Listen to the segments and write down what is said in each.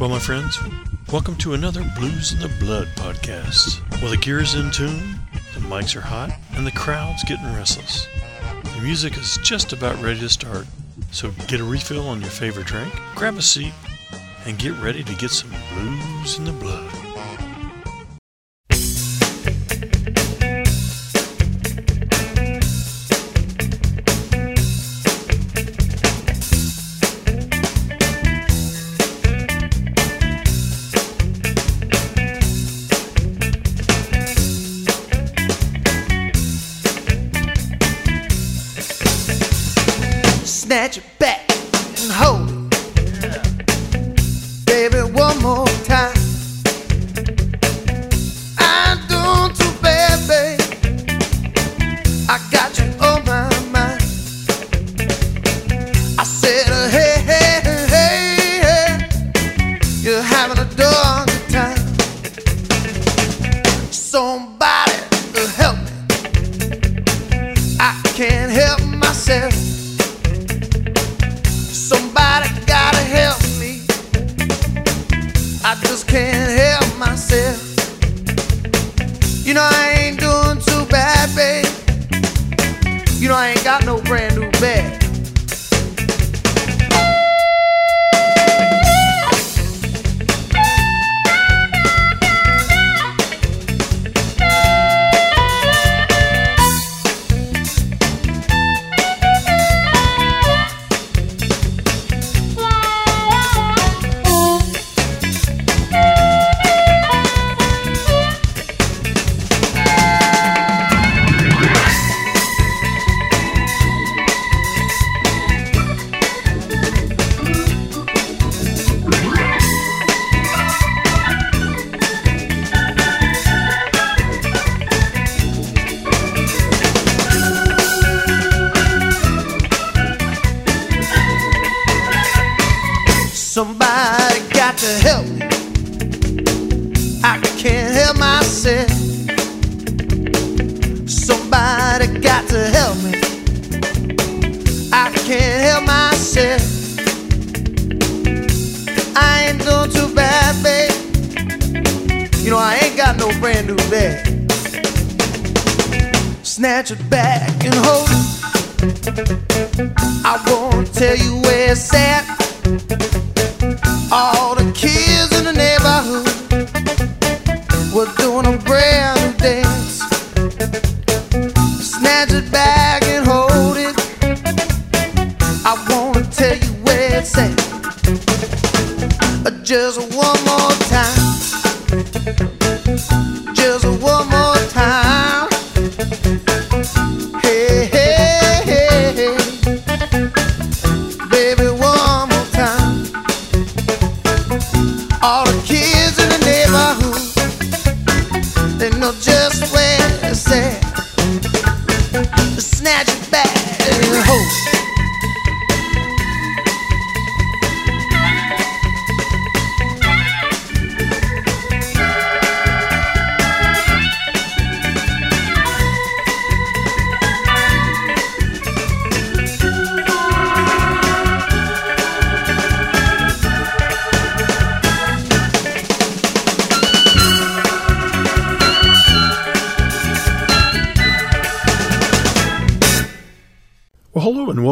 Well, my friends, welcome to another Blues in the Blood podcast. Well, the gear's in tune, the mics are hot, and the crowd's getting restless. The music is just about ready to start, so get a refill on your favorite drink, grab a seat, and get ready to get some blues in the blood.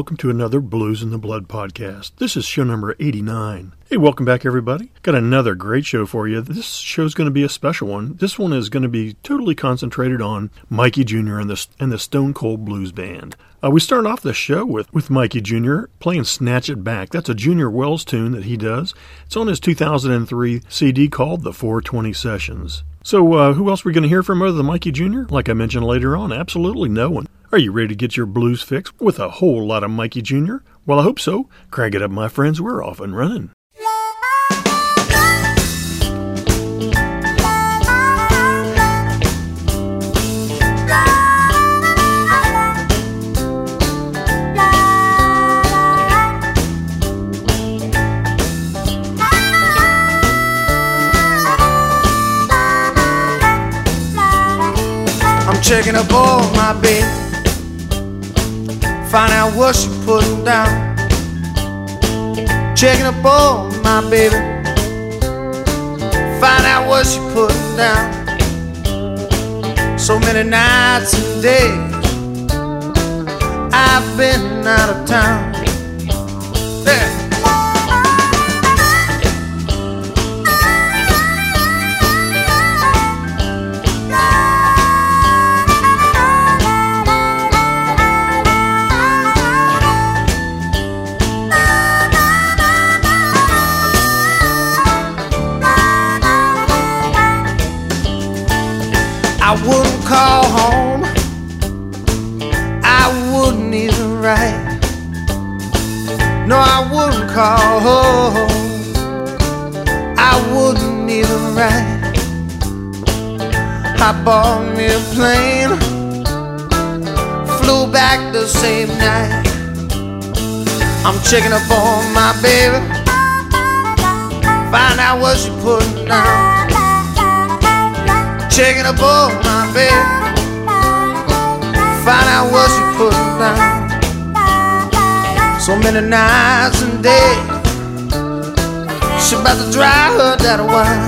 Welcome to another Blues in the Blood podcast. This is show number 89. Hey, welcome back, everybody. Got another great show for you. This show's going to be a special one. This one is going to be totally concentrated on Mikey Jr. and the, and the Stone Cold Blues Band. Uh, we start off the show with, with Mikey Jr. playing Snatch It Back. That's a Junior Wells tune that he does. It's on his 2003 CD called The 420 Sessions. So, uh, who else are we going to hear from other than Mikey Jr.? Like I mentioned later on, absolutely no one. Are you ready to get your blues fix with a whole lot of Mikey Jr.? Well, I hope so. Crank it up, my friends. We're off and running. Checking up on my baby. Find out what she putting down. Checking up on my baby. Find out what she putting down. So many nights and days I've been out of town. Yeah. Checking up on my baby. Find out what she putting down checking up on my baby. Find out what she putting down. So many nights and days. She about to dry her that wine. Hey.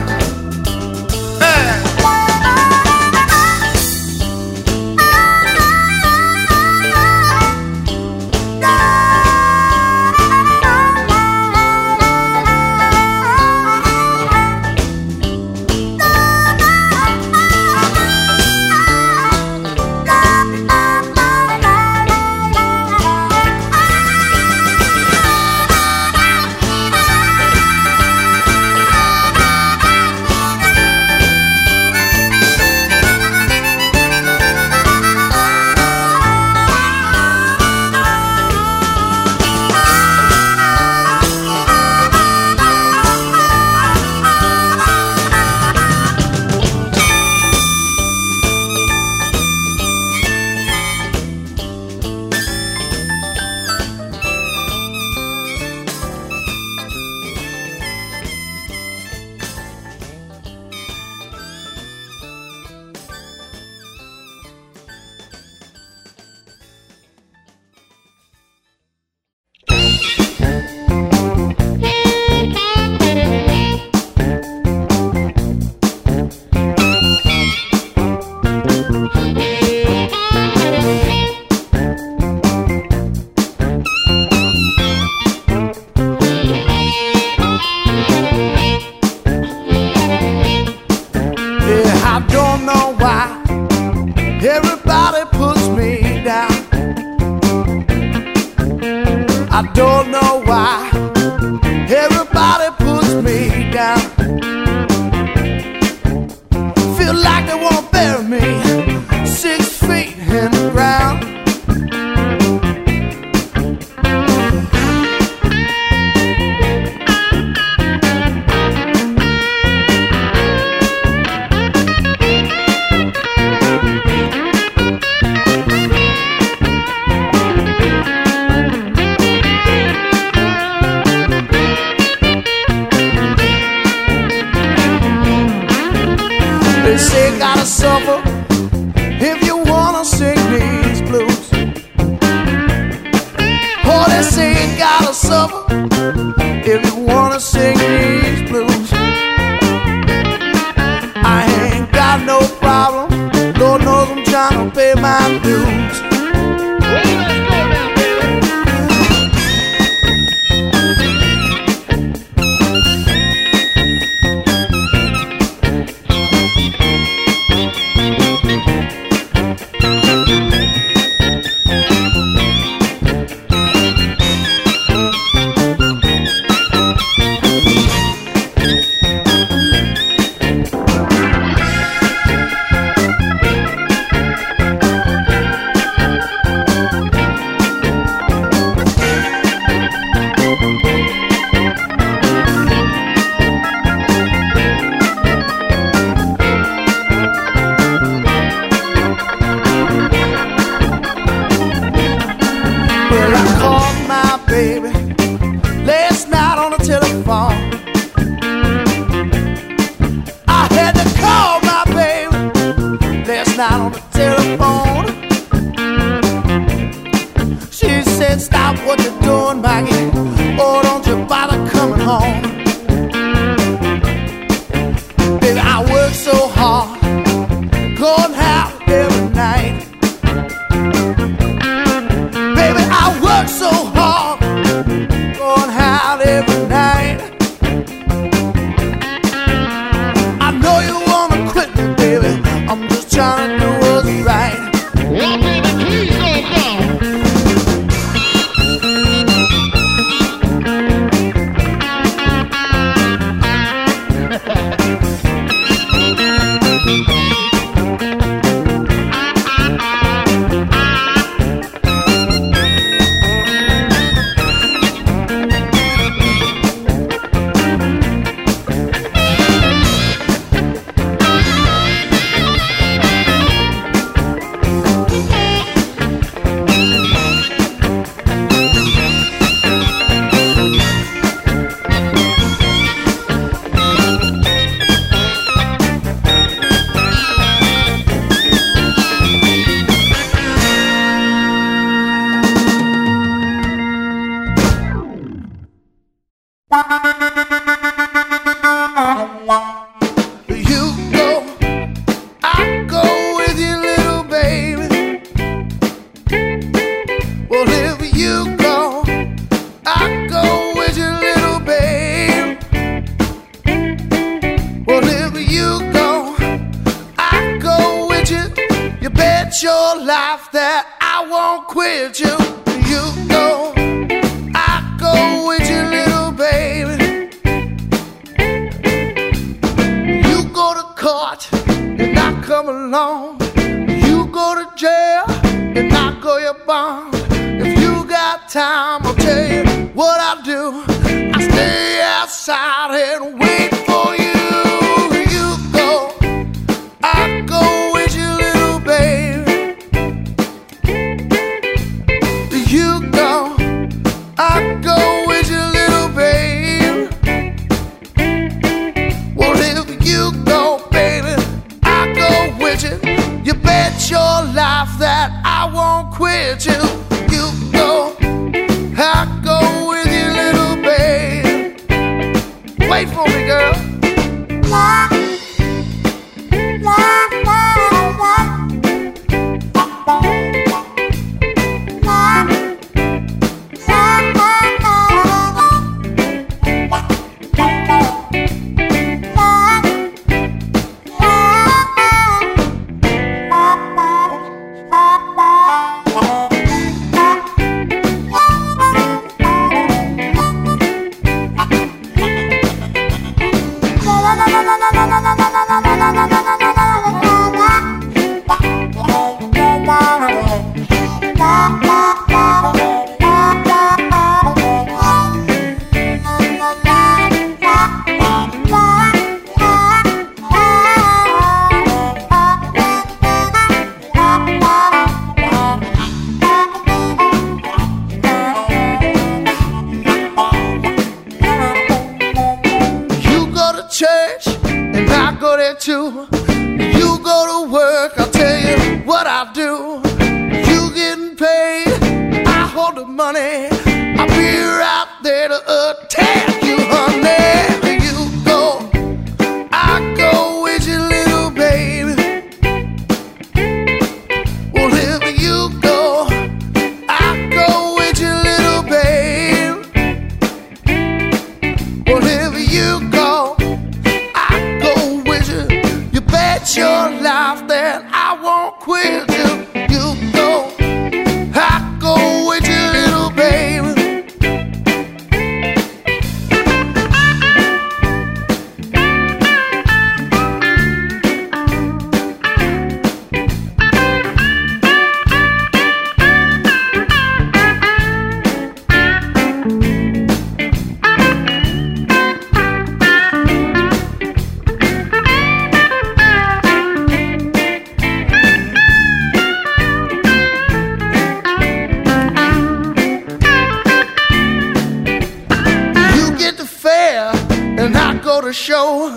show.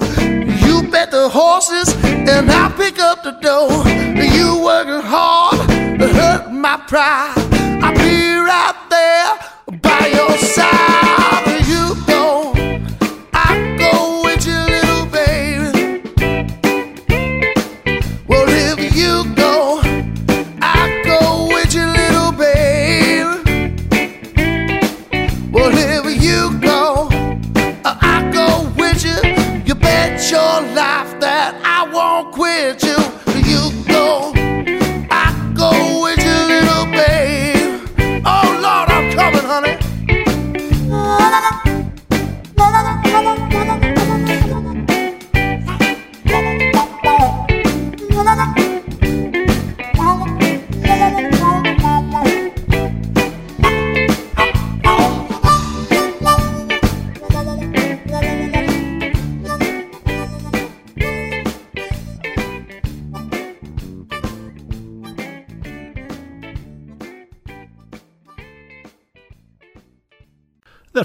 You bet the horses, and I pick up the dough. You working hard, to hurt my pride.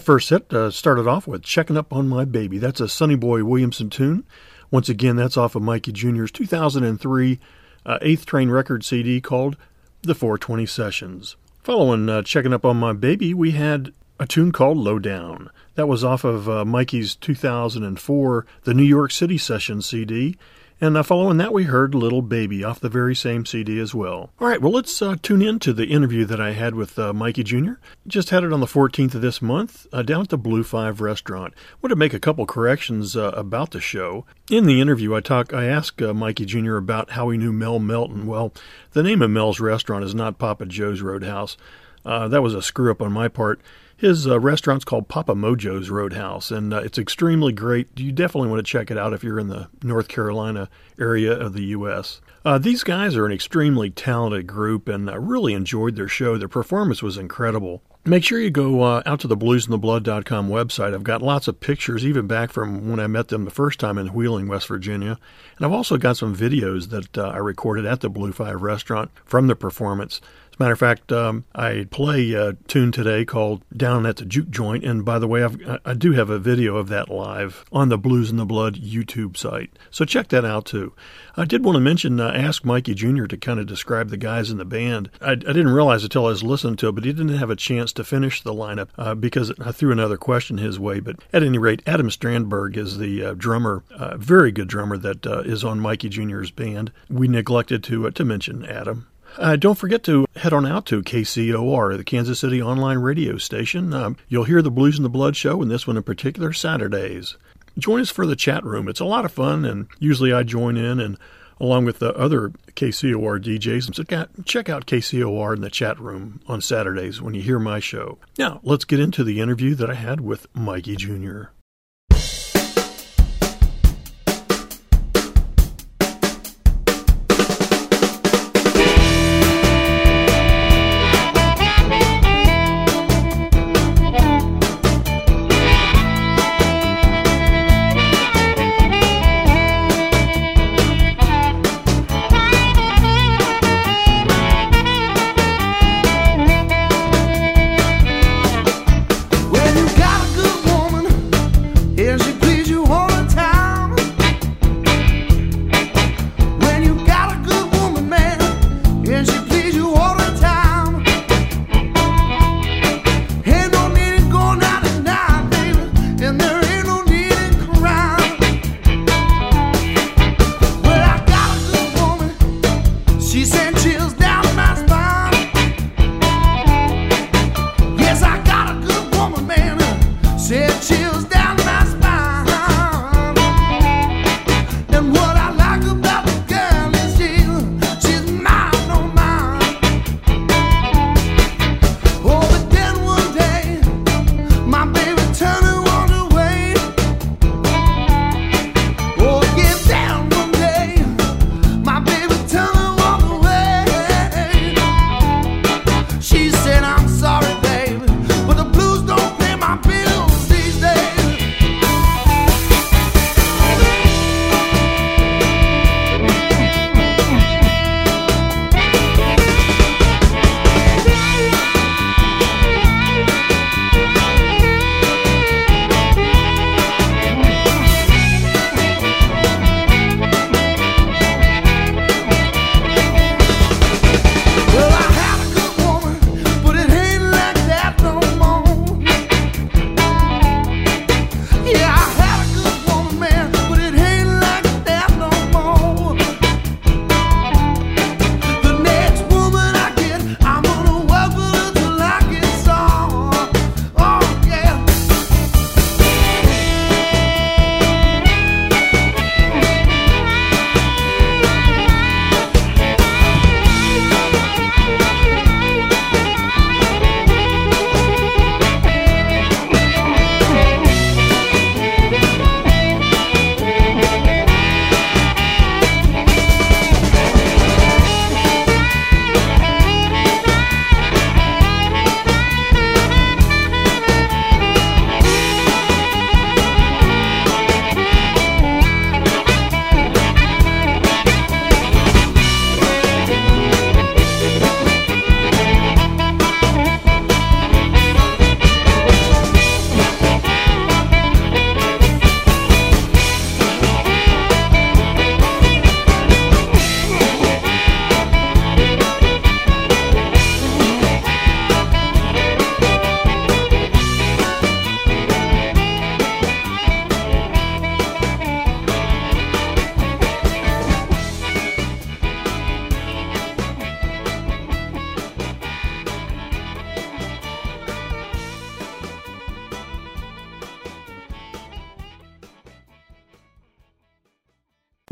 first set uh, started off with Checking Up on My Baby. That's a Sonny Boy Williamson tune. Once again, that's off of Mikey Jr.'s 2003 uh, Eighth Train Record CD called The 420 Sessions. Following uh, Checking Up on My Baby, we had a tune called Low Down. That was off of uh, Mikey's 2004 The New York City Session CD, and uh, following that, we heard Little Baby off the very same CD as well. All right, well, let's uh, tune in to the interview that I had with uh, Mikey Jr. Just had it on the 14th of this month uh, down at the Blue Five restaurant. Want to make a couple corrections uh, about the show. In the interview, I talk, I asked uh, Mikey Jr. about how he knew Mel Melton. Well, the name of Mel's restaurant is not Papa Joe's Roadhouse. that was a screw up on my part. His uh, restaurant's called Papa Mojo's Roadhouse, and uh, it's extremely great. You definitely want to check it out if you're in the North Carolina area of the U.S. Uh, these guys are an extremely talented group, and I really enjoyed their show. Their performance was incredible. Make sure you go uh, out to the bluesandtheblood.com website. I've got lots of pictures, even back from when I met them the first time in Wheeling, West Virginia. And I've also got some videos that uh, I recorded at the Blue Five restaurant from the performance. Matter of fact, um, I play a tune today called Down at the Juke Joint. And by the way, I've, I do have a video of that live on the Blues and the Blood YouTube site. So check that out too. I did want to mention, uh, ask Mikey Jr. to kind of describe the guys in the band. I, I, didn't realize until I was listening to it, but he didn't have a chance to finish the lineup uh, because I threw another question his way. But at any rate, Adam Strandberg is the uh, drummer, uh, very good drummer that uh, is on Mikey Jr.'s band. We neglected to, uh, to mention Adam. Uh, don't forget to head on out to KCOR, the Kansas City online radio station. Um, you'll hear the Blues and the Blood show, and this one in particular, Saturdays. Join us for the chat room. It's a lot of fun, and usually I join in and along with the other KCOR DJs. So check out KCOR in the chat room on Saturdays when you hear my show. Now, let's get into the interview that I had with Mikey Jr.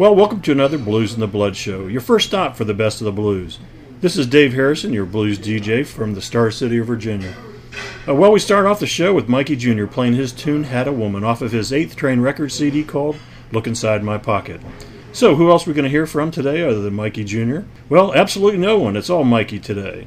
Well, welcome to another Blues in the Blood show, your first stop for the best of the blues. This is Dave Harrison, your blues DJ from the Star City of Virginia. Uh, well, we start off the show with Mikey Jr. playing his tune Had a Woman off of his 8th Train record CD called Look Inside My Pocket. So, who else are we going to hear from today other than Mikey Jr.? Well, absolutely no one. It's all Mikey today.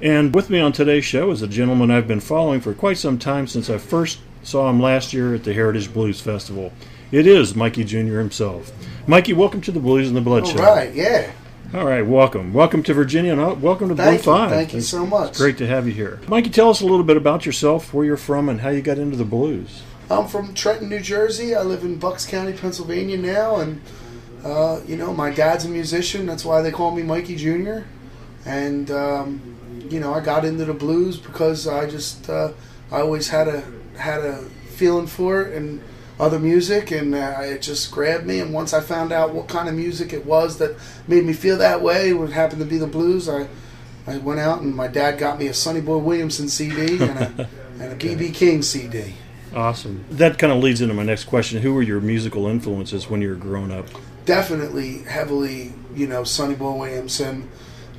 And with me on today's show is a gentleman I've been following for quite some time since I first saw him last year at the Heritage Blues Festival. It is Mikey Jr. himself. Mikey, welcome to the Blues and the Blood All right, yeah. All right, welcome. Welcome to Virginia and uh, welcome to Thank Blue you. 5. Thank you It's so much. Great to have you here. Mikey, tell us a little bit about yourself, where you're from, and how you got into the blues. I'm from Trenton, New Jersey. I live in Bucks County, Pennsylvania now, and uh, you know my dad's a musician. That's why they call me Mikey Jr. And um, you know I got into the blues because I just uh, I always had a had a feeling for it and other music, and uh, it just grabbed me. And once I found out what kind of music it was that made me feel that way, it happened to be the blues. I I went out and my dad got me a Sonny Boy Williamson CD and a, and a BB King CD. Awesome. That kind of leads into my next question. Who were your musical influences when you were growing up? definitely heavily, you know, Sonny Boy Williamson,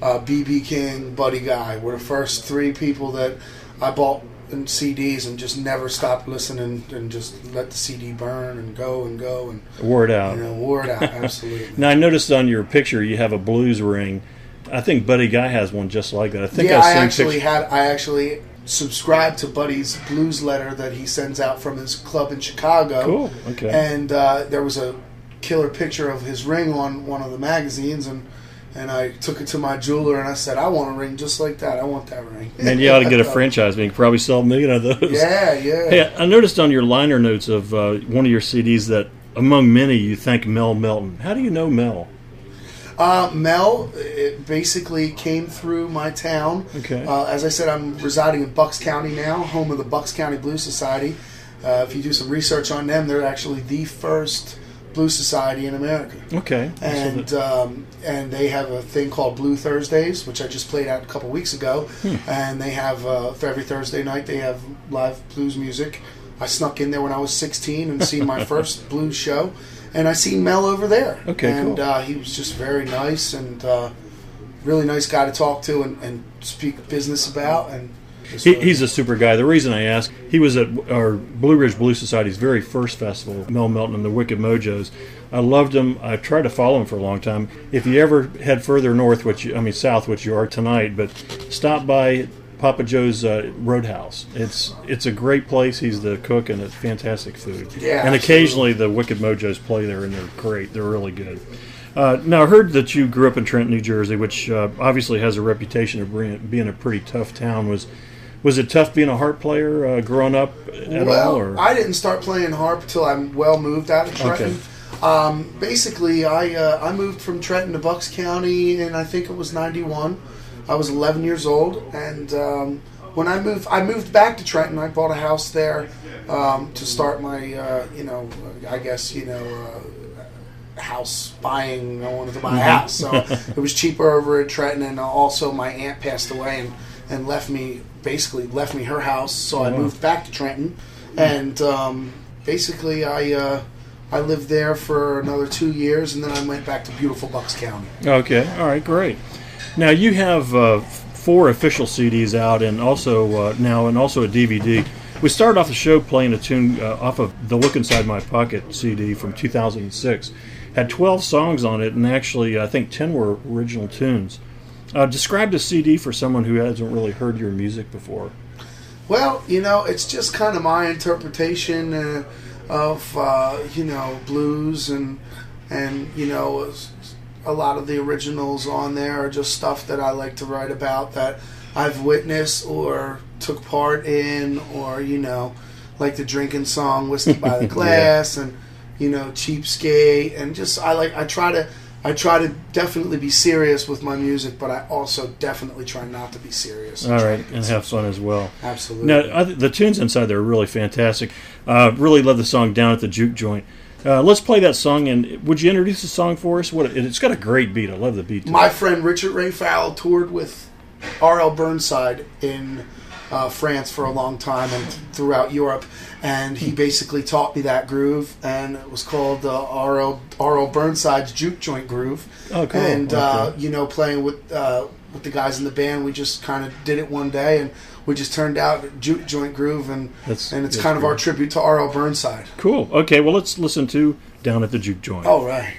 uh, BB King, Buddy Guy were the first three people that I bought in CDs and just never stopped listening and just let the CD burn and go and go and Wore it out. you know wore it out absolutely. Now, I noticed on your picture you have a blues ring. I think Buddy Guy has one just like that. I think yeah, I actually pictures. had I actually subscribed to Buddy's blues letter that he sends out from his club in Chicago. Cool. Okay. and uh, there was a killer picture of his ring on one of the magazines and and I took it to my jeweler and I said I want a ring just like that I want that ring Man, you ought to get a franchise. Man, you could probably sell a million of those. yeah yeah Hey, I noticed on your liner notes of uh, one of your CDs that among many you thank Mel Melton. How do you know Mel? uh, Mel it basically came through my town Okay. uh, as I said I'm residing in Bucks County now home of the Bucks County Blues Society uh, if you do some research on them they're actually the first blues society in America Okay. And um, and they have a thing called Blue Thursdays, which I just played out a couple weeks ago. Hmm. And they have uh, for every Thursday night they have live blues music. I snuck in there when I was 16 and seen my first blues show, and I seen Mel over there. Okay, and cool. uh, he was just very nice and uh, really nice guy to talk to and, and speak business about. And He, he's a super guy. The reason I ask, he was at our Blue Ridge Blue Society's very first festival, Mel Melton and the Wicked Mojos. I loved him. I tried to follow him for a long time. If you ever head further north, which you, I mean south, which you are tonight, but stop by Papa Joe's uh, Roadhouse. It's it's a great place. He's the cook and it's fantastic food. Yeah, and absolutely. occasionally the Wicked Mojos play there, and they're great. They're really good. Uh, now, I heard that you grew up in Trenton, New Jersey, which uh, obviously has a reputation of being, being a pretty tough town. Was was it tough being a harp player uh, growing up at well, all? Or? I didn't start playing harp until I'm well moved out of Trenton. Um, basically, I uh, I moved from Trenton to Bucks County, and I think it was '91. I was 11 years old, and um, when I moved, I moved back to Trenton. I bought a house there um, to start my, uh, you know, I guess you know. Uh, house buying I wanted to buy a house so it was cheaper over at Trenton and also my aunt passed away and, and left me basically left me her house so I moved back to Trenton and um, basically I uh, I lived there for another two years and then I went back to beautiful Bucks County Okay, all right, great. Now you have uh, four official CDs out, and also uh, now and also a DVD. We started off the show playing a tune uh, off of the "Look Inside My Pocket" CD from 2006. Had 12 songs on it, and actually I think 10 were original tunes. Uh, describe the CD for someone who hasn't really heard your music before. Well, you know, it's just kind of my interpretation uh, of uh, you know blues and and you know a lot of the originals on there are just stuff that I like to write about that I've witnessed or took part in or you know like the drinking song "Whiskey by the Yeah. Glass" and you know "Cheapskate" and just I like I try to. I try to definitely be serious with my music, but I also definitely try not to be serious. All right, and have fun as well. Absolutely. Now, the tunes inside there are really fantastic. Uh, really love the song "Down at the Juke Joint." Uh, let's play that song, and would you introduce the song for us? What it- it's got a great beat. I love the beat. My friend Richard Ray Farrell toured with R.L. Burnside in uh, France for a long time and throughout Europe, and he basically taught me that groove, and it was called the R.L. R.L. Burnside's juke joint groove. Oh, cool. And uh, you know, playing with uh, with the guys in the band, we just kind of did it one day, and we just turned out juke joint groove, and That's- and it's kind of our tribute to R.L. Burnside. Cool. Okay, well, let's listen to Down at the Juke Joint. All right.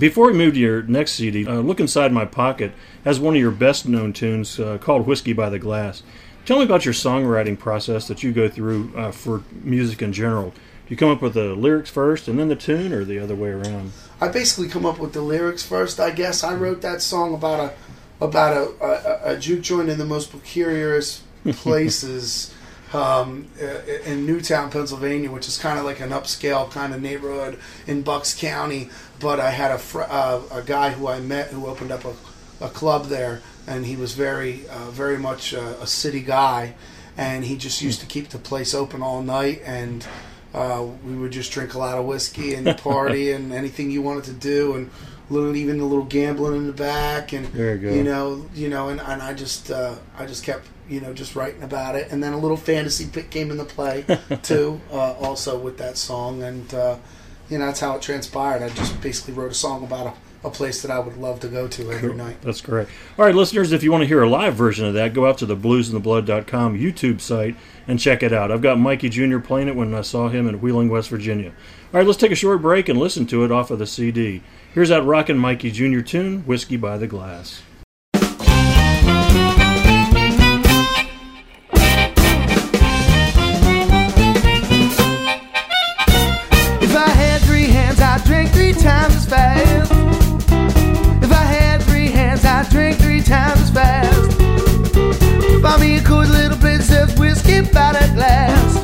Before we move to your next CD, uh, look inside my pocket has one of your best known tunes uh, called "Whiskey by the Glass." Tell me about your songwriting process that you go through uh, for music in general. Do you come up with the lyrics first and then the tune, or the other way around? I basically come up with the lyrics first. I guess I wrote that song about a about a, a, a juke joint in the most precarious places um, in Newtown, Pennsylvania, which is kind of like an upscale kind of neighborhood in Bucks County. But I had a fr- uh, a guy who I met who opened up a, a club there, and he was very uh, very much a, a city guy, and he just used to keep the place open all night and. Uh, we would just drink a lot of whiskey and party and anything you wanted to do and little even a little gambling in the back, and good. you know, you know, and, and I just uh, I just kept you know just writing about it, and then a little fantasy bit came into play too, uh, also with that song, and uh, you know that's how it transpired. I just basically wrote a song about a, a place that I would love to go to every Cool. night. That's great. All right, listeners, if you want to hear a live version of that, go out to the bluesandtheblood.com YouTube site and check it out. I've got Mikey Jr. playing it when I saw him in Wheeling, West Virginia. All right, let's take a short break and listen to it off of the CD. Here's that rockin' Mikey Jr. tune, Whiskey by the Glass. Whiskey by the glass.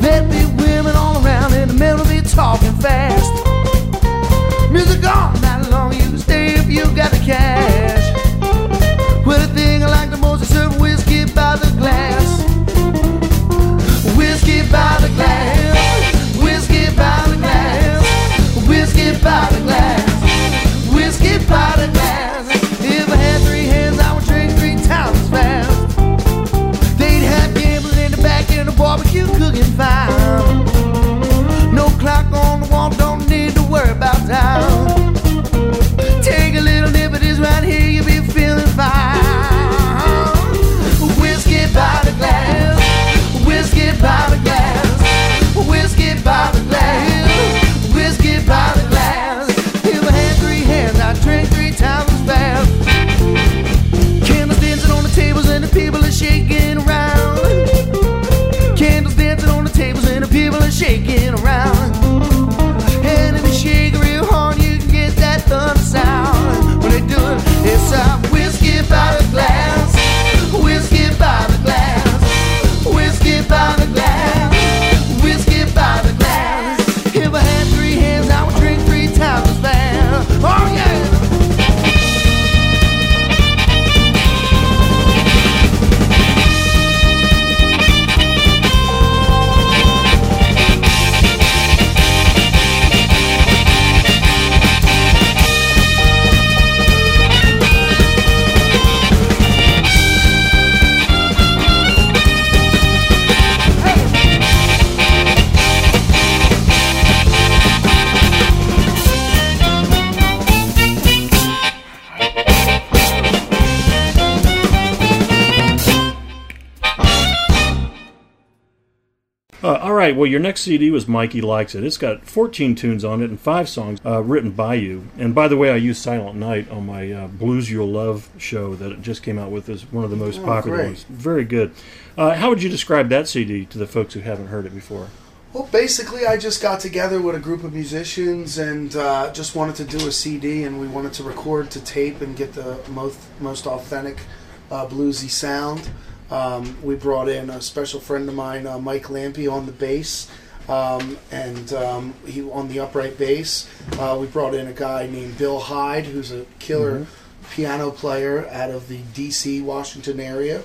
There'd be women all around and the men would be talking all right, well, your next CD was Mikey Likes It. It's got 14 tunes on it and five songs uh, written by you. And by the way, I used Silent Night on my uh, Blues You'll Love show that it just came out with as one of the most Oh, popular great. ones. Very good. Uh, how would you describe that CD to the folks who haven't heard it before? Well, basically, I just got together with a group of musicians and uh, just wanted to do a CD, and we wanted to record to tape and get the most most authentic uh, bluesy sound. Um, we brought in a special friend of mine, uh, Mike Lampy, on the bass, um, and um, he on the upright bass. Uh, we brought in a guy named Bill Heid, who's a killer piano player out of the D.C. Washington area.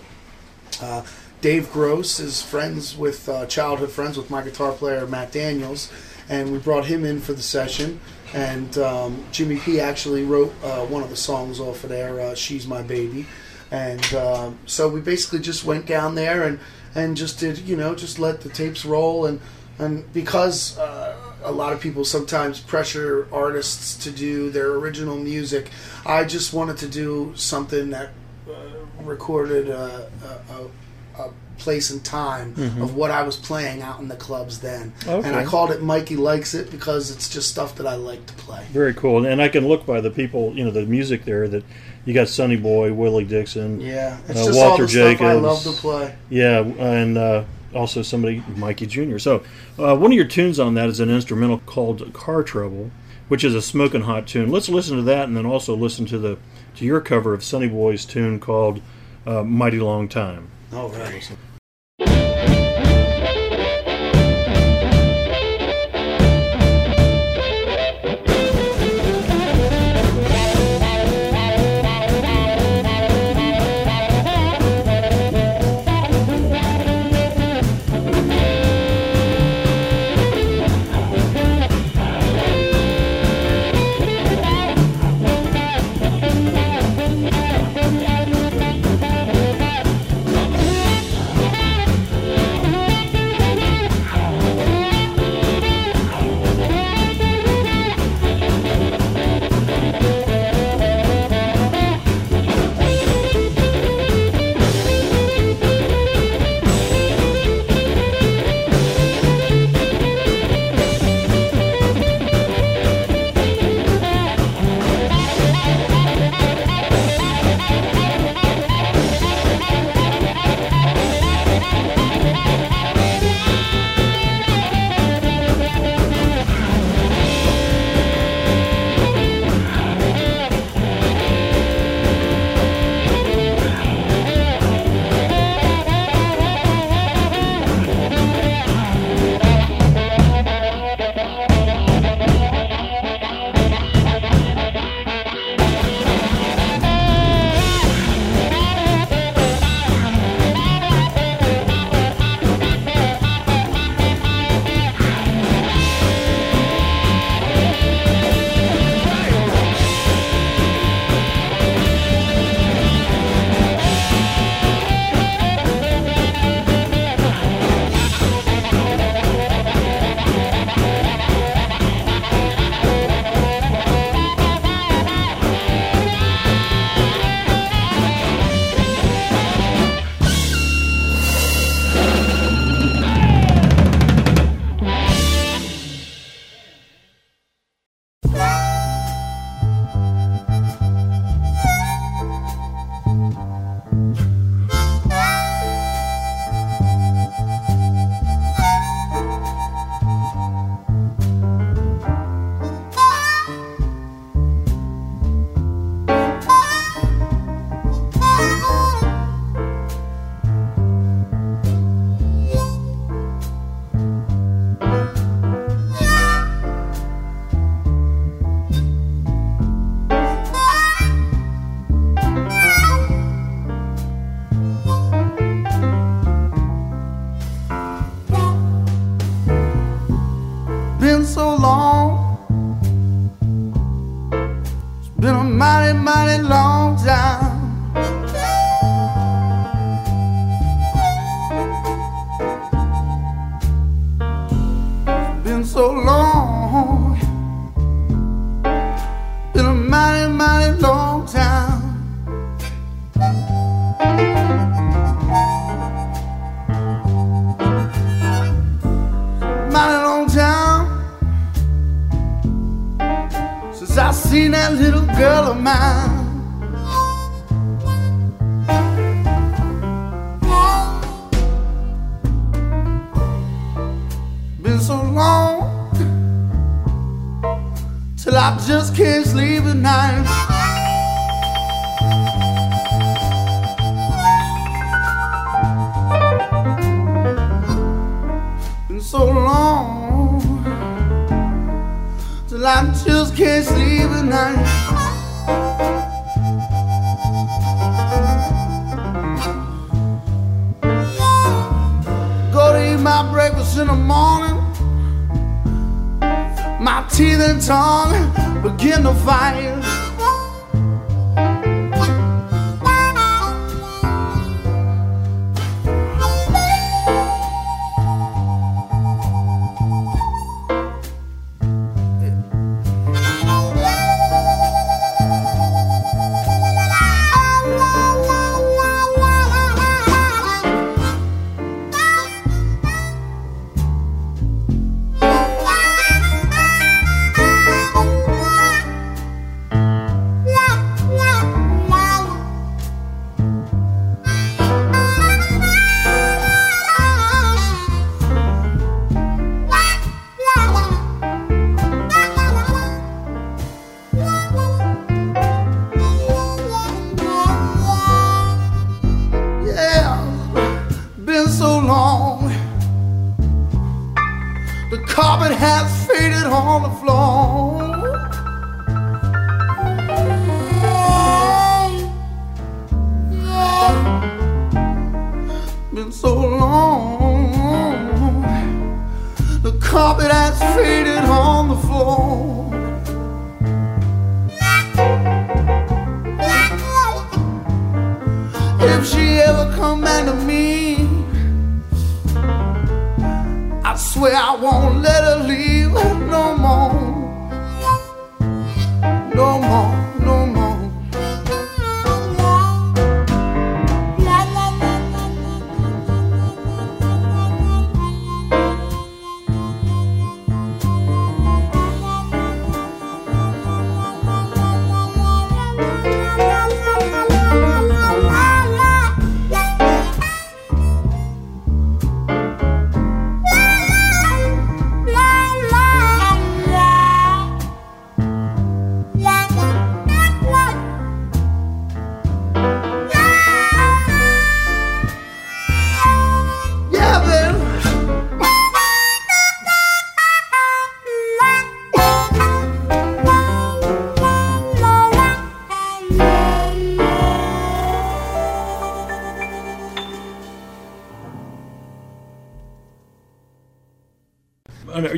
Uh, Dave Gross is friends with uh, childhood friends with my guitar player Matt Daniels, and we brought him in for the session. And um, Jimmy P actually wrote uh, one of the songs off of there, uh, "She's My Baby," and um so we basically just went down there and and just did you know just let the tapes roll and and because uh, a lot of people sometimes pressure artists to do their original music, I just wanted to do something that uh, recorded a, a, a, a place and time of what I was playing out in the clubs then. Okay. And I called it Mikey Likes It because it's just stuff that I like to play. Very cool. And I can look by the people, you know, the music there that you got Sonny Boy, Willie Dixon. Yeah, it's Uh, just Walter all the stuff I love to play. Yeah, and uh, also somebody, Mikey Jr. So uh, one of your tunes on that is an instrumental called Car Trouble, which is a smoking hot tune. Let's listen to that and then also listen to the to your cover of Sonny Boy's tune called uh, Mighty Long Time. All right.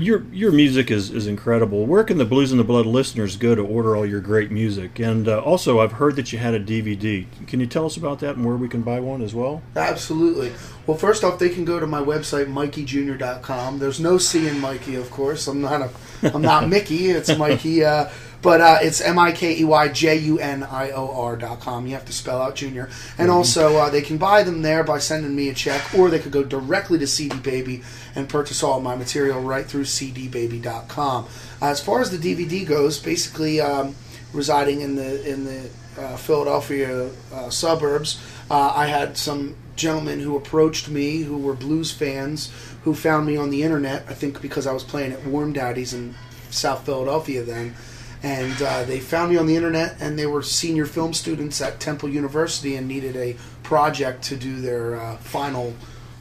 Your your music is, is incredible. Where can the Blues and the Blood listeners go to order all your great music? And uh, also, I've heard that you had a DVD. Can you tell us about that and where we can buy one as well? Absolutely. Well, first off, they can go to my website, MikeyJr.com. There's no C in Mikey, of course. I'm not a, I'm not Mickey. It's Mikey. Uh, but uh, it's M I K E Y J U N I O R dot com. You have to spell out Junior. And also, uh, they can buy them there by sending me a check, or they could go directly to CD Baby and purchase all my material right through CDBaby.com. Uh, as far as the DVD goes, basically um, residing in the in the uh, Philadelphia uh, suburbs, uh, I had some gentlemen who approached me who were blues fans who found me on the internet. I think because I was playing at Warm Daddies in South Philadelphia then and uh, they found me on the internet and they were senior film students at temple university and needed a project to do their uh, final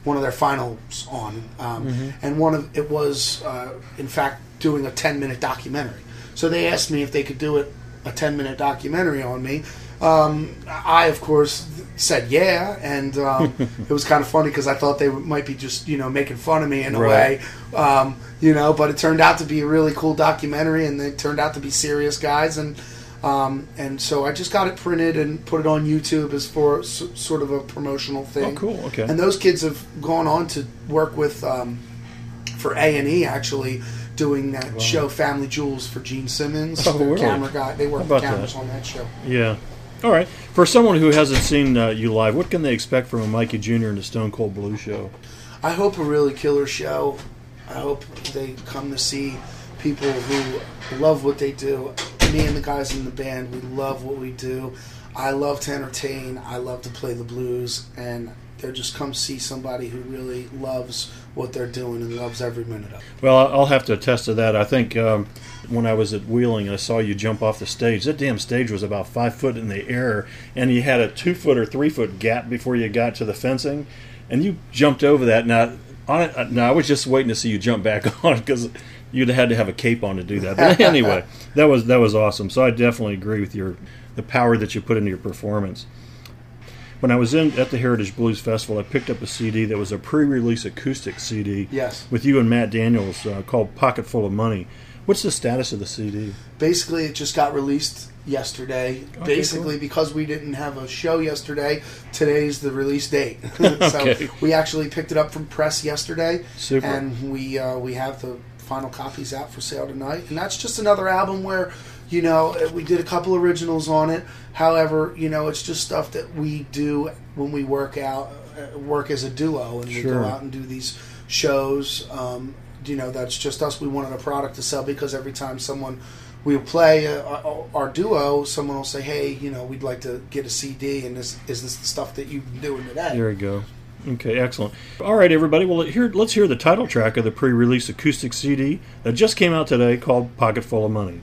one of their finals on. Um, and one of it was uh, in fact doing a 10 minute documentary. So they asked me if they could do it a 10 minute documentary on me um, i of course said yeah and um, it was kind of funny because i thought they might be just you know making fun of me in a Right. way um, you know, but it turned out to be a really cool documentary, and they turned out to be serious guys, and um, and so I just got it printed and put it on YouTube as for s- sort of a promotional thing. Oh, cool. Okay. And those kids have gone on to work with um, for A and E actually doing that show Family Jewels for Gene Simmons. Oh, the really? camera guy. They work the cameras that? on that show. Yeah. All right. For someone who hasn't seen uh, you live, what can they expect from a Mikey Jr. and the Stone Cold Blue show? I hope a really killer show. I hope they come to see people who love what they do. Me and the guys in the band, we love what we do. I love to entertain. I love to play the blues, and they're just come see somebody who really loves what they're doing and loves every minute of it. Well, I- I'll have to attest to that. I think um, when I was at Wheeling, I saw you jump off the stage. That damn stage was about five foot in the air, and you had a two foot or three foot gap before you got to the fencing, and you jumped over that. Now, on it, uh, no, I was just waiting to see you jump back on it because you'd had to have a cape on to do that. But anyway, that was that was awesome. So I definitely agree with your the power that you put into your performance. When I was in at the Heritage Blues Festival, I picked up a CD that was a pre-release acoustic CD Yes. with you and Matt Daniels uh, called Pocket Full of Money. What's the status of the CD? Basically, it just got released yesterday. Okay, Basically, cool. because we didn't have a show yesterday, today's the release date. Okay. so we actually picked it up from press yesterday, Super. and we uh, we have the final copies out for sale tonight. And that's just another album where, you know, we did a couple originals on it. However, you know, it's just stuff that we do when we work out, uh, work as a duo, and we go out and do these shows. Um, you know, that's just us. We wanted a product to sell because every time someone we play uh, our, our duo, someone will say, "Hey, you know, we'd like to get a CD, and this is this the stuff that you've been doing today?" There we go. Okay, excellent. All right, everybody. Well, here let's hear the title track of the pre-release acoustic CD that just came out today called Pocket Full of Money.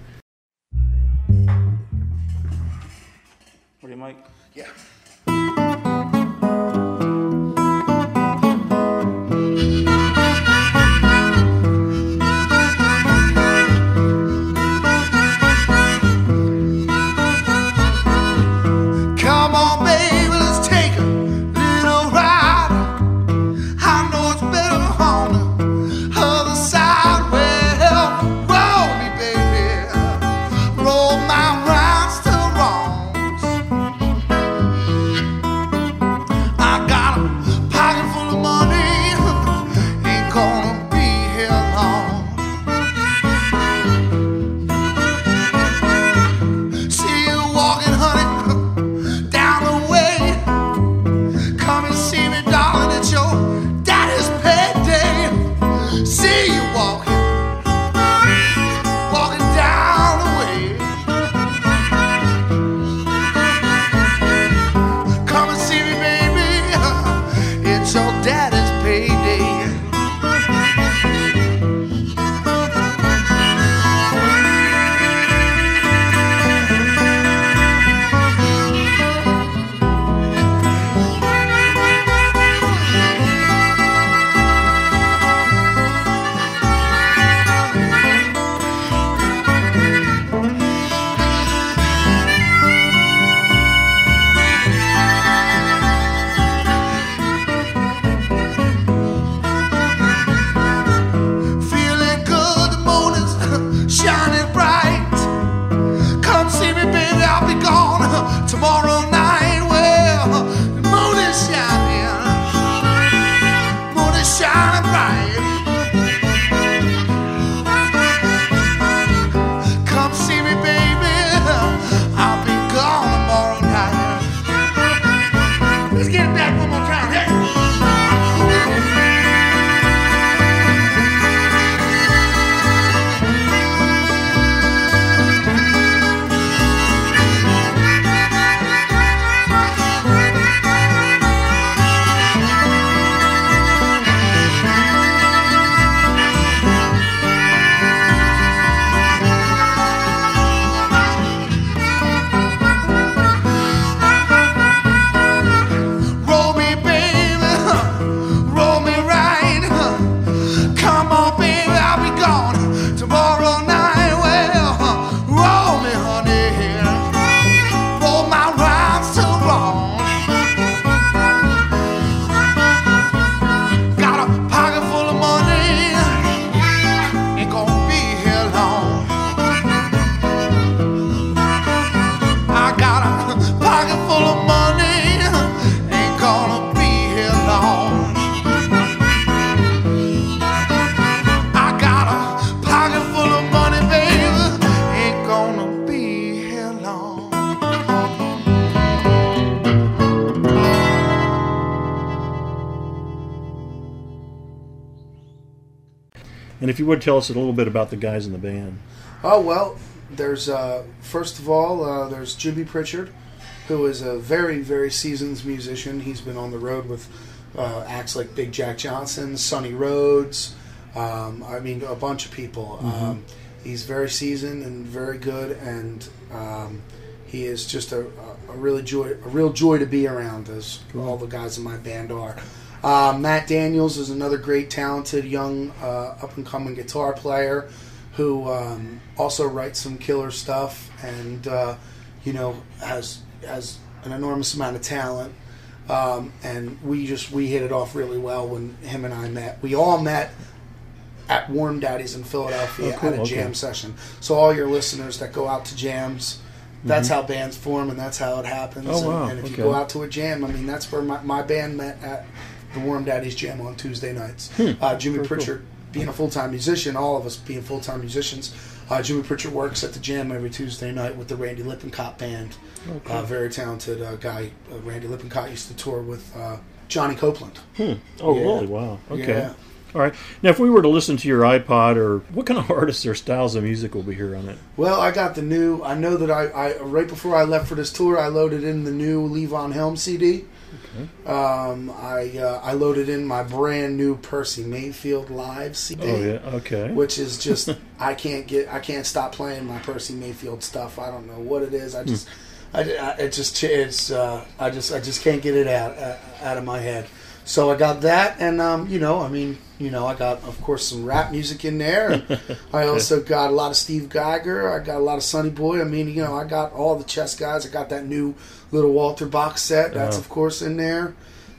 Would tell us a little bit about the guys in the band. Oh well, there's uh, first of all uh, there's Jimmy Pritchard, who is a very very seasoned musician. He's been on the road with uh, acts like Big Jack Johnson, Sonny Rhodes. Um, I mean, a bunch of people. Um, he's very seasoned and very good, and um, he is just a, a, a really joy, a real joy to be around, as all the guys in my band are. Uh, Matt Daniels is another great, talented, young, uh, up and coming guitar player who um, also writes some killer stuff and uh, you know has has an enormous amount of talent. Um, and we just we hit it off really well when him and I met. We all met at Warm Daddies in Philadelphia Oh, cool, at a okay. jam session. So all your listeners that go out to jams, that's how bands form and that's how it happens. Mm-hmm. Oh, and, wow, and if okay. you go out to a jam, I mean that's where my, my band met at the Warm Daddies Jam on Tuesday nights. Uh, Jimmy Hmm. Very cool. Pritchard being a full time musician, all of us being full time musicians. Uh, Jimmy Pritchard works at the Jam every Tuesday night with the Randy Lippincott band. Uh, very talented uh, guy. Uh, Randy Lippincott used to tour with uh, Johnny Copeland. Hmm. Oh, Yeah. really? Wow. Okay. Yeah. All right. Now, if we were to listen to your iPod, or what kind of artists or styles of music will be here on it? Well, I got the new. I know that I, I right before I left for this tour, I loaded in the new Levon Helm CD. Um, I uh, I loaded in my brand new Percy Mayfield live CD. Oh, yeah. Okay. Which is just I can't get I can't stop playing my Percy Mayfield stuff. I don't know what it is. I just I, I it just it's uh, I just I just can't get it out uh, out of my head. So I got that, and um, you know, I mean, you know, I got of course some rap music in there. I also got a lot of Steve Guyger. I got a lot of Sonny Boy. I mean, you know, I got all the chess guys. I got that new little Walter box set. That's Oh. of course in there,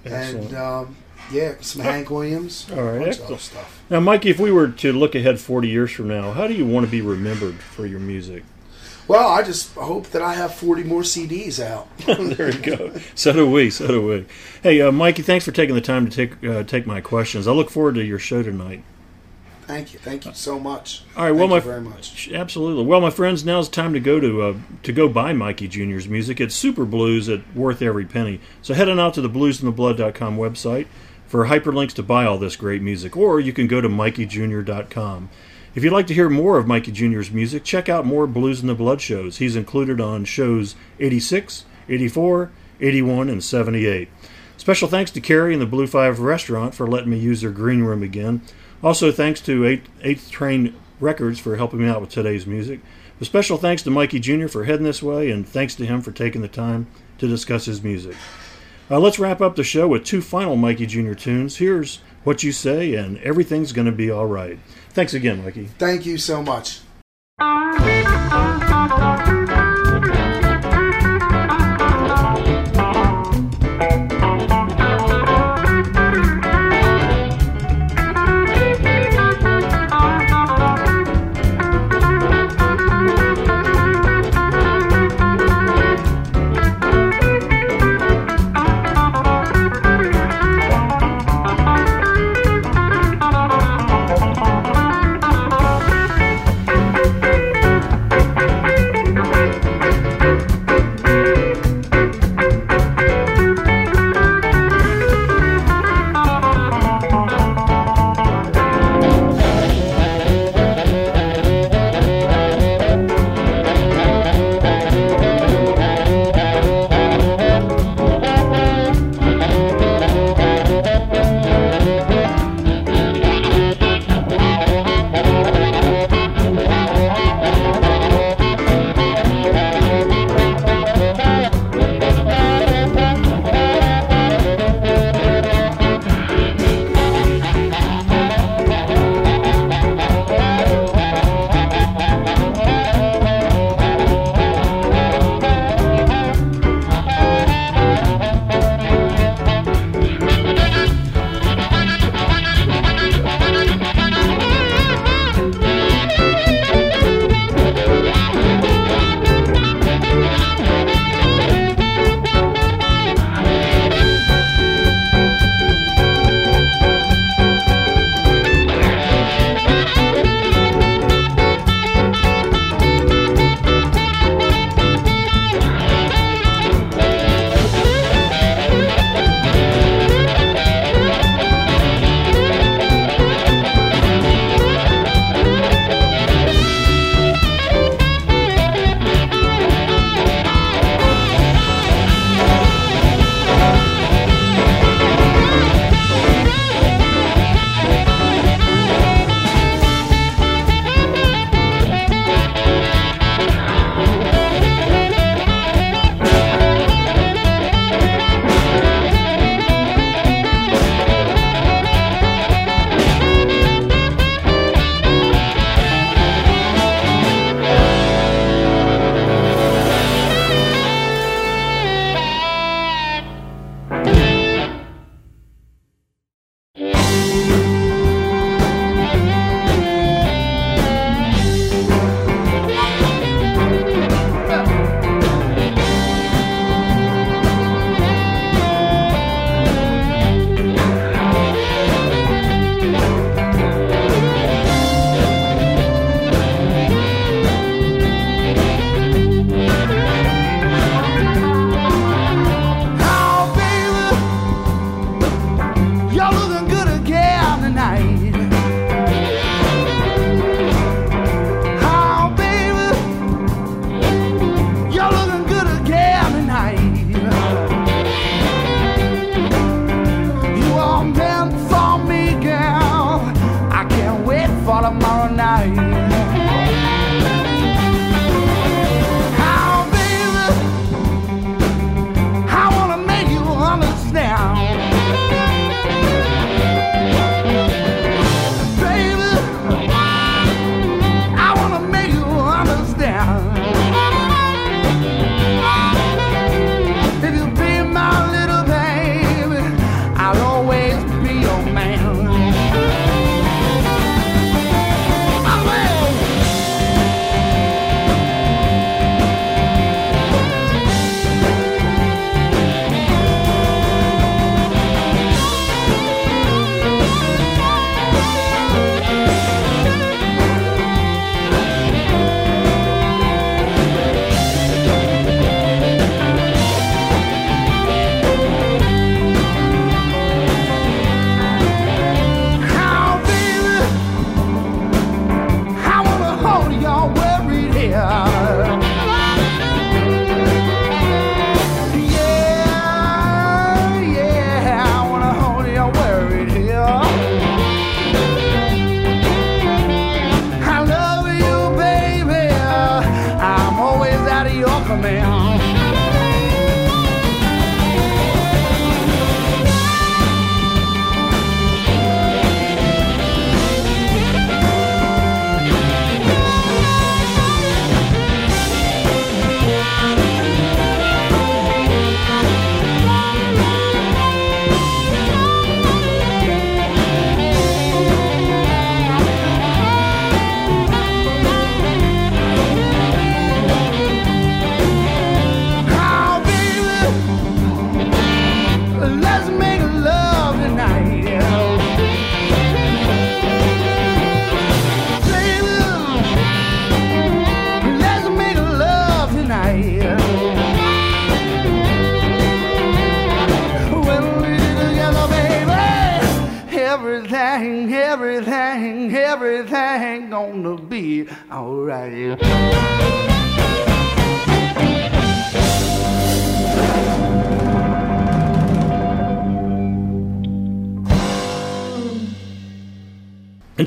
Excellent. and um, yeah, some Hank Williams. All right, a bunch of other stuff. Now, Mikey, if we were to look ahead 40 years from now, how do you want to be remembered for your music? Well, I just hope that I have 40 more CDs out. there you go. So do we. So do we. Hey, uh, Mikey, thanks for taking the time to take uh, take my questions. I look forward to your show tonight. Thank you. Thank you so much. All right. Well, my you very much. Absolutely. Well, my friends, now it's time to go to uh, to go buy Mikey Jr.'s music. It's Super Blues at worth every penny. So head on out to the bluesandtheblood.com website for hyperlinks to buy all this great music, or you can go to mikeyjr.com. If you'd like to hear more of Mikey Jr.'s music, check out more Blues in the Blood shows. He's included on shows 86, 84, 81, and 78. Special thanks to Carrie and the Blue Five Restaurant for letting me use their green room again. Also, thanks to Eighth, Train Records for helping me out with today's music. A special thanks to Mikey Jr. for heading this way, and thanks to him for taking the time to discuss his music. Uh, let's wrap up the show with two final Mikey Jr. tunes. Here's What You Say, and Everything's Gonna Be Alright. Thanks again, Mikey. Thank you so much.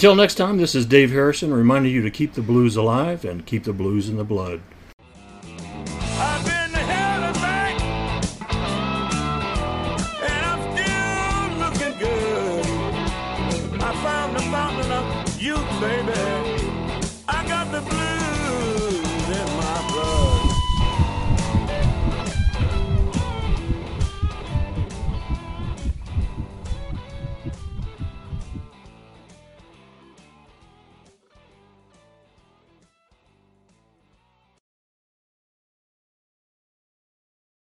Until next time, this is Dave Harrison reminding you to keep the blues alive and keep the blues in the blood.